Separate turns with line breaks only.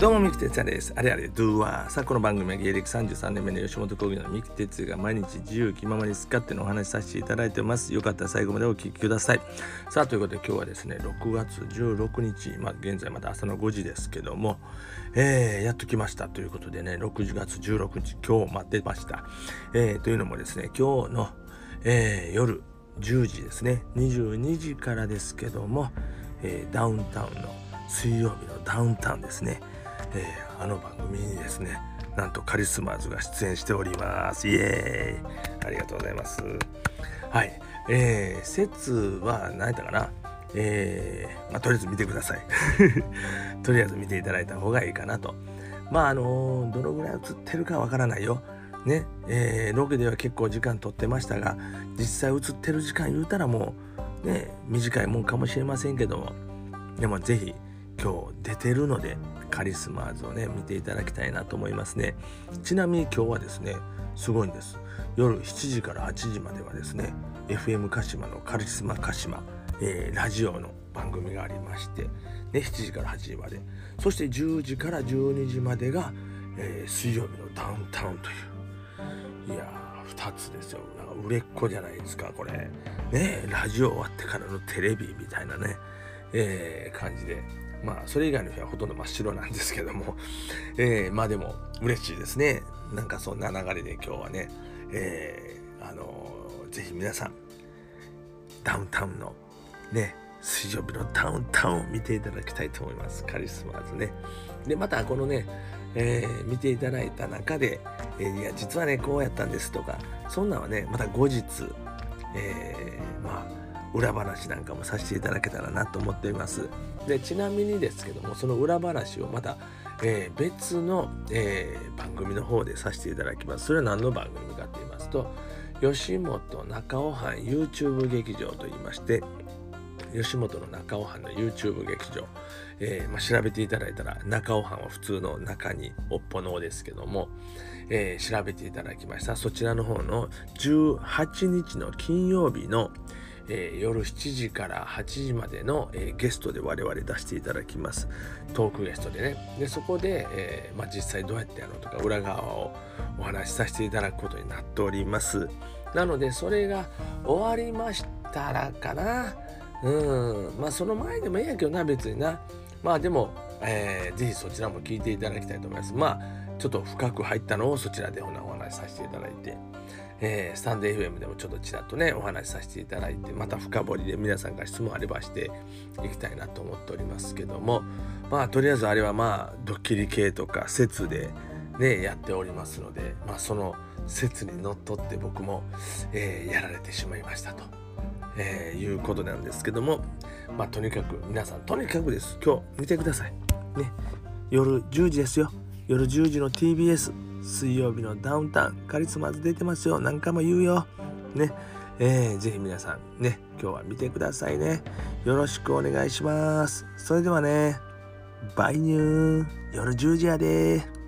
どうも、三木哲也です。あれあれ、ドゥーワー。さあ、この番組は芸歴33年目の吉本興業の三木哲也が毎日自由気ままに好き勝手のお話しさせていただいてます。よかったら最後までお聞きください。さあ、ということで今日はですね、6月16日、まあ、現在まだ朝の5時ですけども、えー、やっと来ましたということでね、6月16日、今日待ってました。えー、というのもですね、今日の、えー、夜10時ですね、22時からですけども、えー、ダウンタウンの水曜日のダウンタウンですね。えー、あの番組にですねなんとカリスマーズが出演しております。イエーイ。ありがとうございます。はい。えー、説は何やったかな？えー、まあ、とりあえず見てください。とりあえず見ていただいた方がいいかなと。まああのー、どのぐらい映ってるかわからないよ。ね。えー、ロケでは結構時間取ってましたが実際映ってる時間言うたらもうね短いもんかもしれませんけども。でも是非今日出てるのでカリスマーズをね見ていただきたいなと思いますね。ちなみに今日はですねすごいんです。夜7時から8時まではですね FM 鹿島のカリスマ鹿島、えー、ラジオの番組がありまして、ね、7時から8時まで。そして10時から12時までが、えー、水曜日のダウンタウンといういやー2つですよ。なんか売れっ子じゃないですかこれ。ねラジオ終わってからのテレビみたいなね、えー、感じで。まあ、それ以外の日はほとんど真っ白なんですけども、えー、まあでも嬉しいですね。なんかそんな流れで今日はね、えー、あのー、ぜひ皆さん、ダウンタウンのね、水曜日のダウンタウンを見ていただきたいと思います。カリスマーズね。で、またこのね、えー、見ていただいた中で、えー、いや、実はね、こうやったんですとか、そんなんはね、また後日、えー、まあ、裏話なんかもさせていただけたらなと思っています。でちなみにですけどもその裏話をまた、えー、別の、えー、番組の方でさせていただきます。それは何の番組かと言いますと吉本中尾藩 YouTube 劇場と言いまして吉本の中尾藩の YouTube 劇場、えーまあ、調べていただいたら中尾藩は普通の中におっぽのですけども、えー、調べていただきましたそちらの方の18日の金曜日の、えー、夜7時から8時までの、えー、ゲストで我々出していただきます。トークゲストでね。でそこで、えー、まあ、実際どうやってやろうとか裏側をお話しさせていただくことになっております。なのでそれが終わりましたらかな。うん。まあその前でもいいやけどな別にな。まあでも、えー、ぜひそちらも聞いていただきたいと思います。まあちょっと深く入ったのをそちらでお話しさせていただいて。えー、スタンド FM でもちょっとちらっとねお話しさせていただいてまた深掘りで皆さんが質問あればしていきたいなと思っておりますけどもまあとりあえずあれはまあドッキリ系とか説でねやっておりますのでまあその説にのっとって僕も、えー、やられてしまいましたと、えー、いうことなんですけどもまあとにかく皆さんとにかくです。今日見てください。ね。夜10時ですよ。夜10時の TBS 水曜日のダウンタウンカリスマズ出てますよ。何回も言うよ。ね。えー、ぜひ皆さんね今日は見てくださいね。よろしくお願いします。それではねバイニュー。夜10時やで。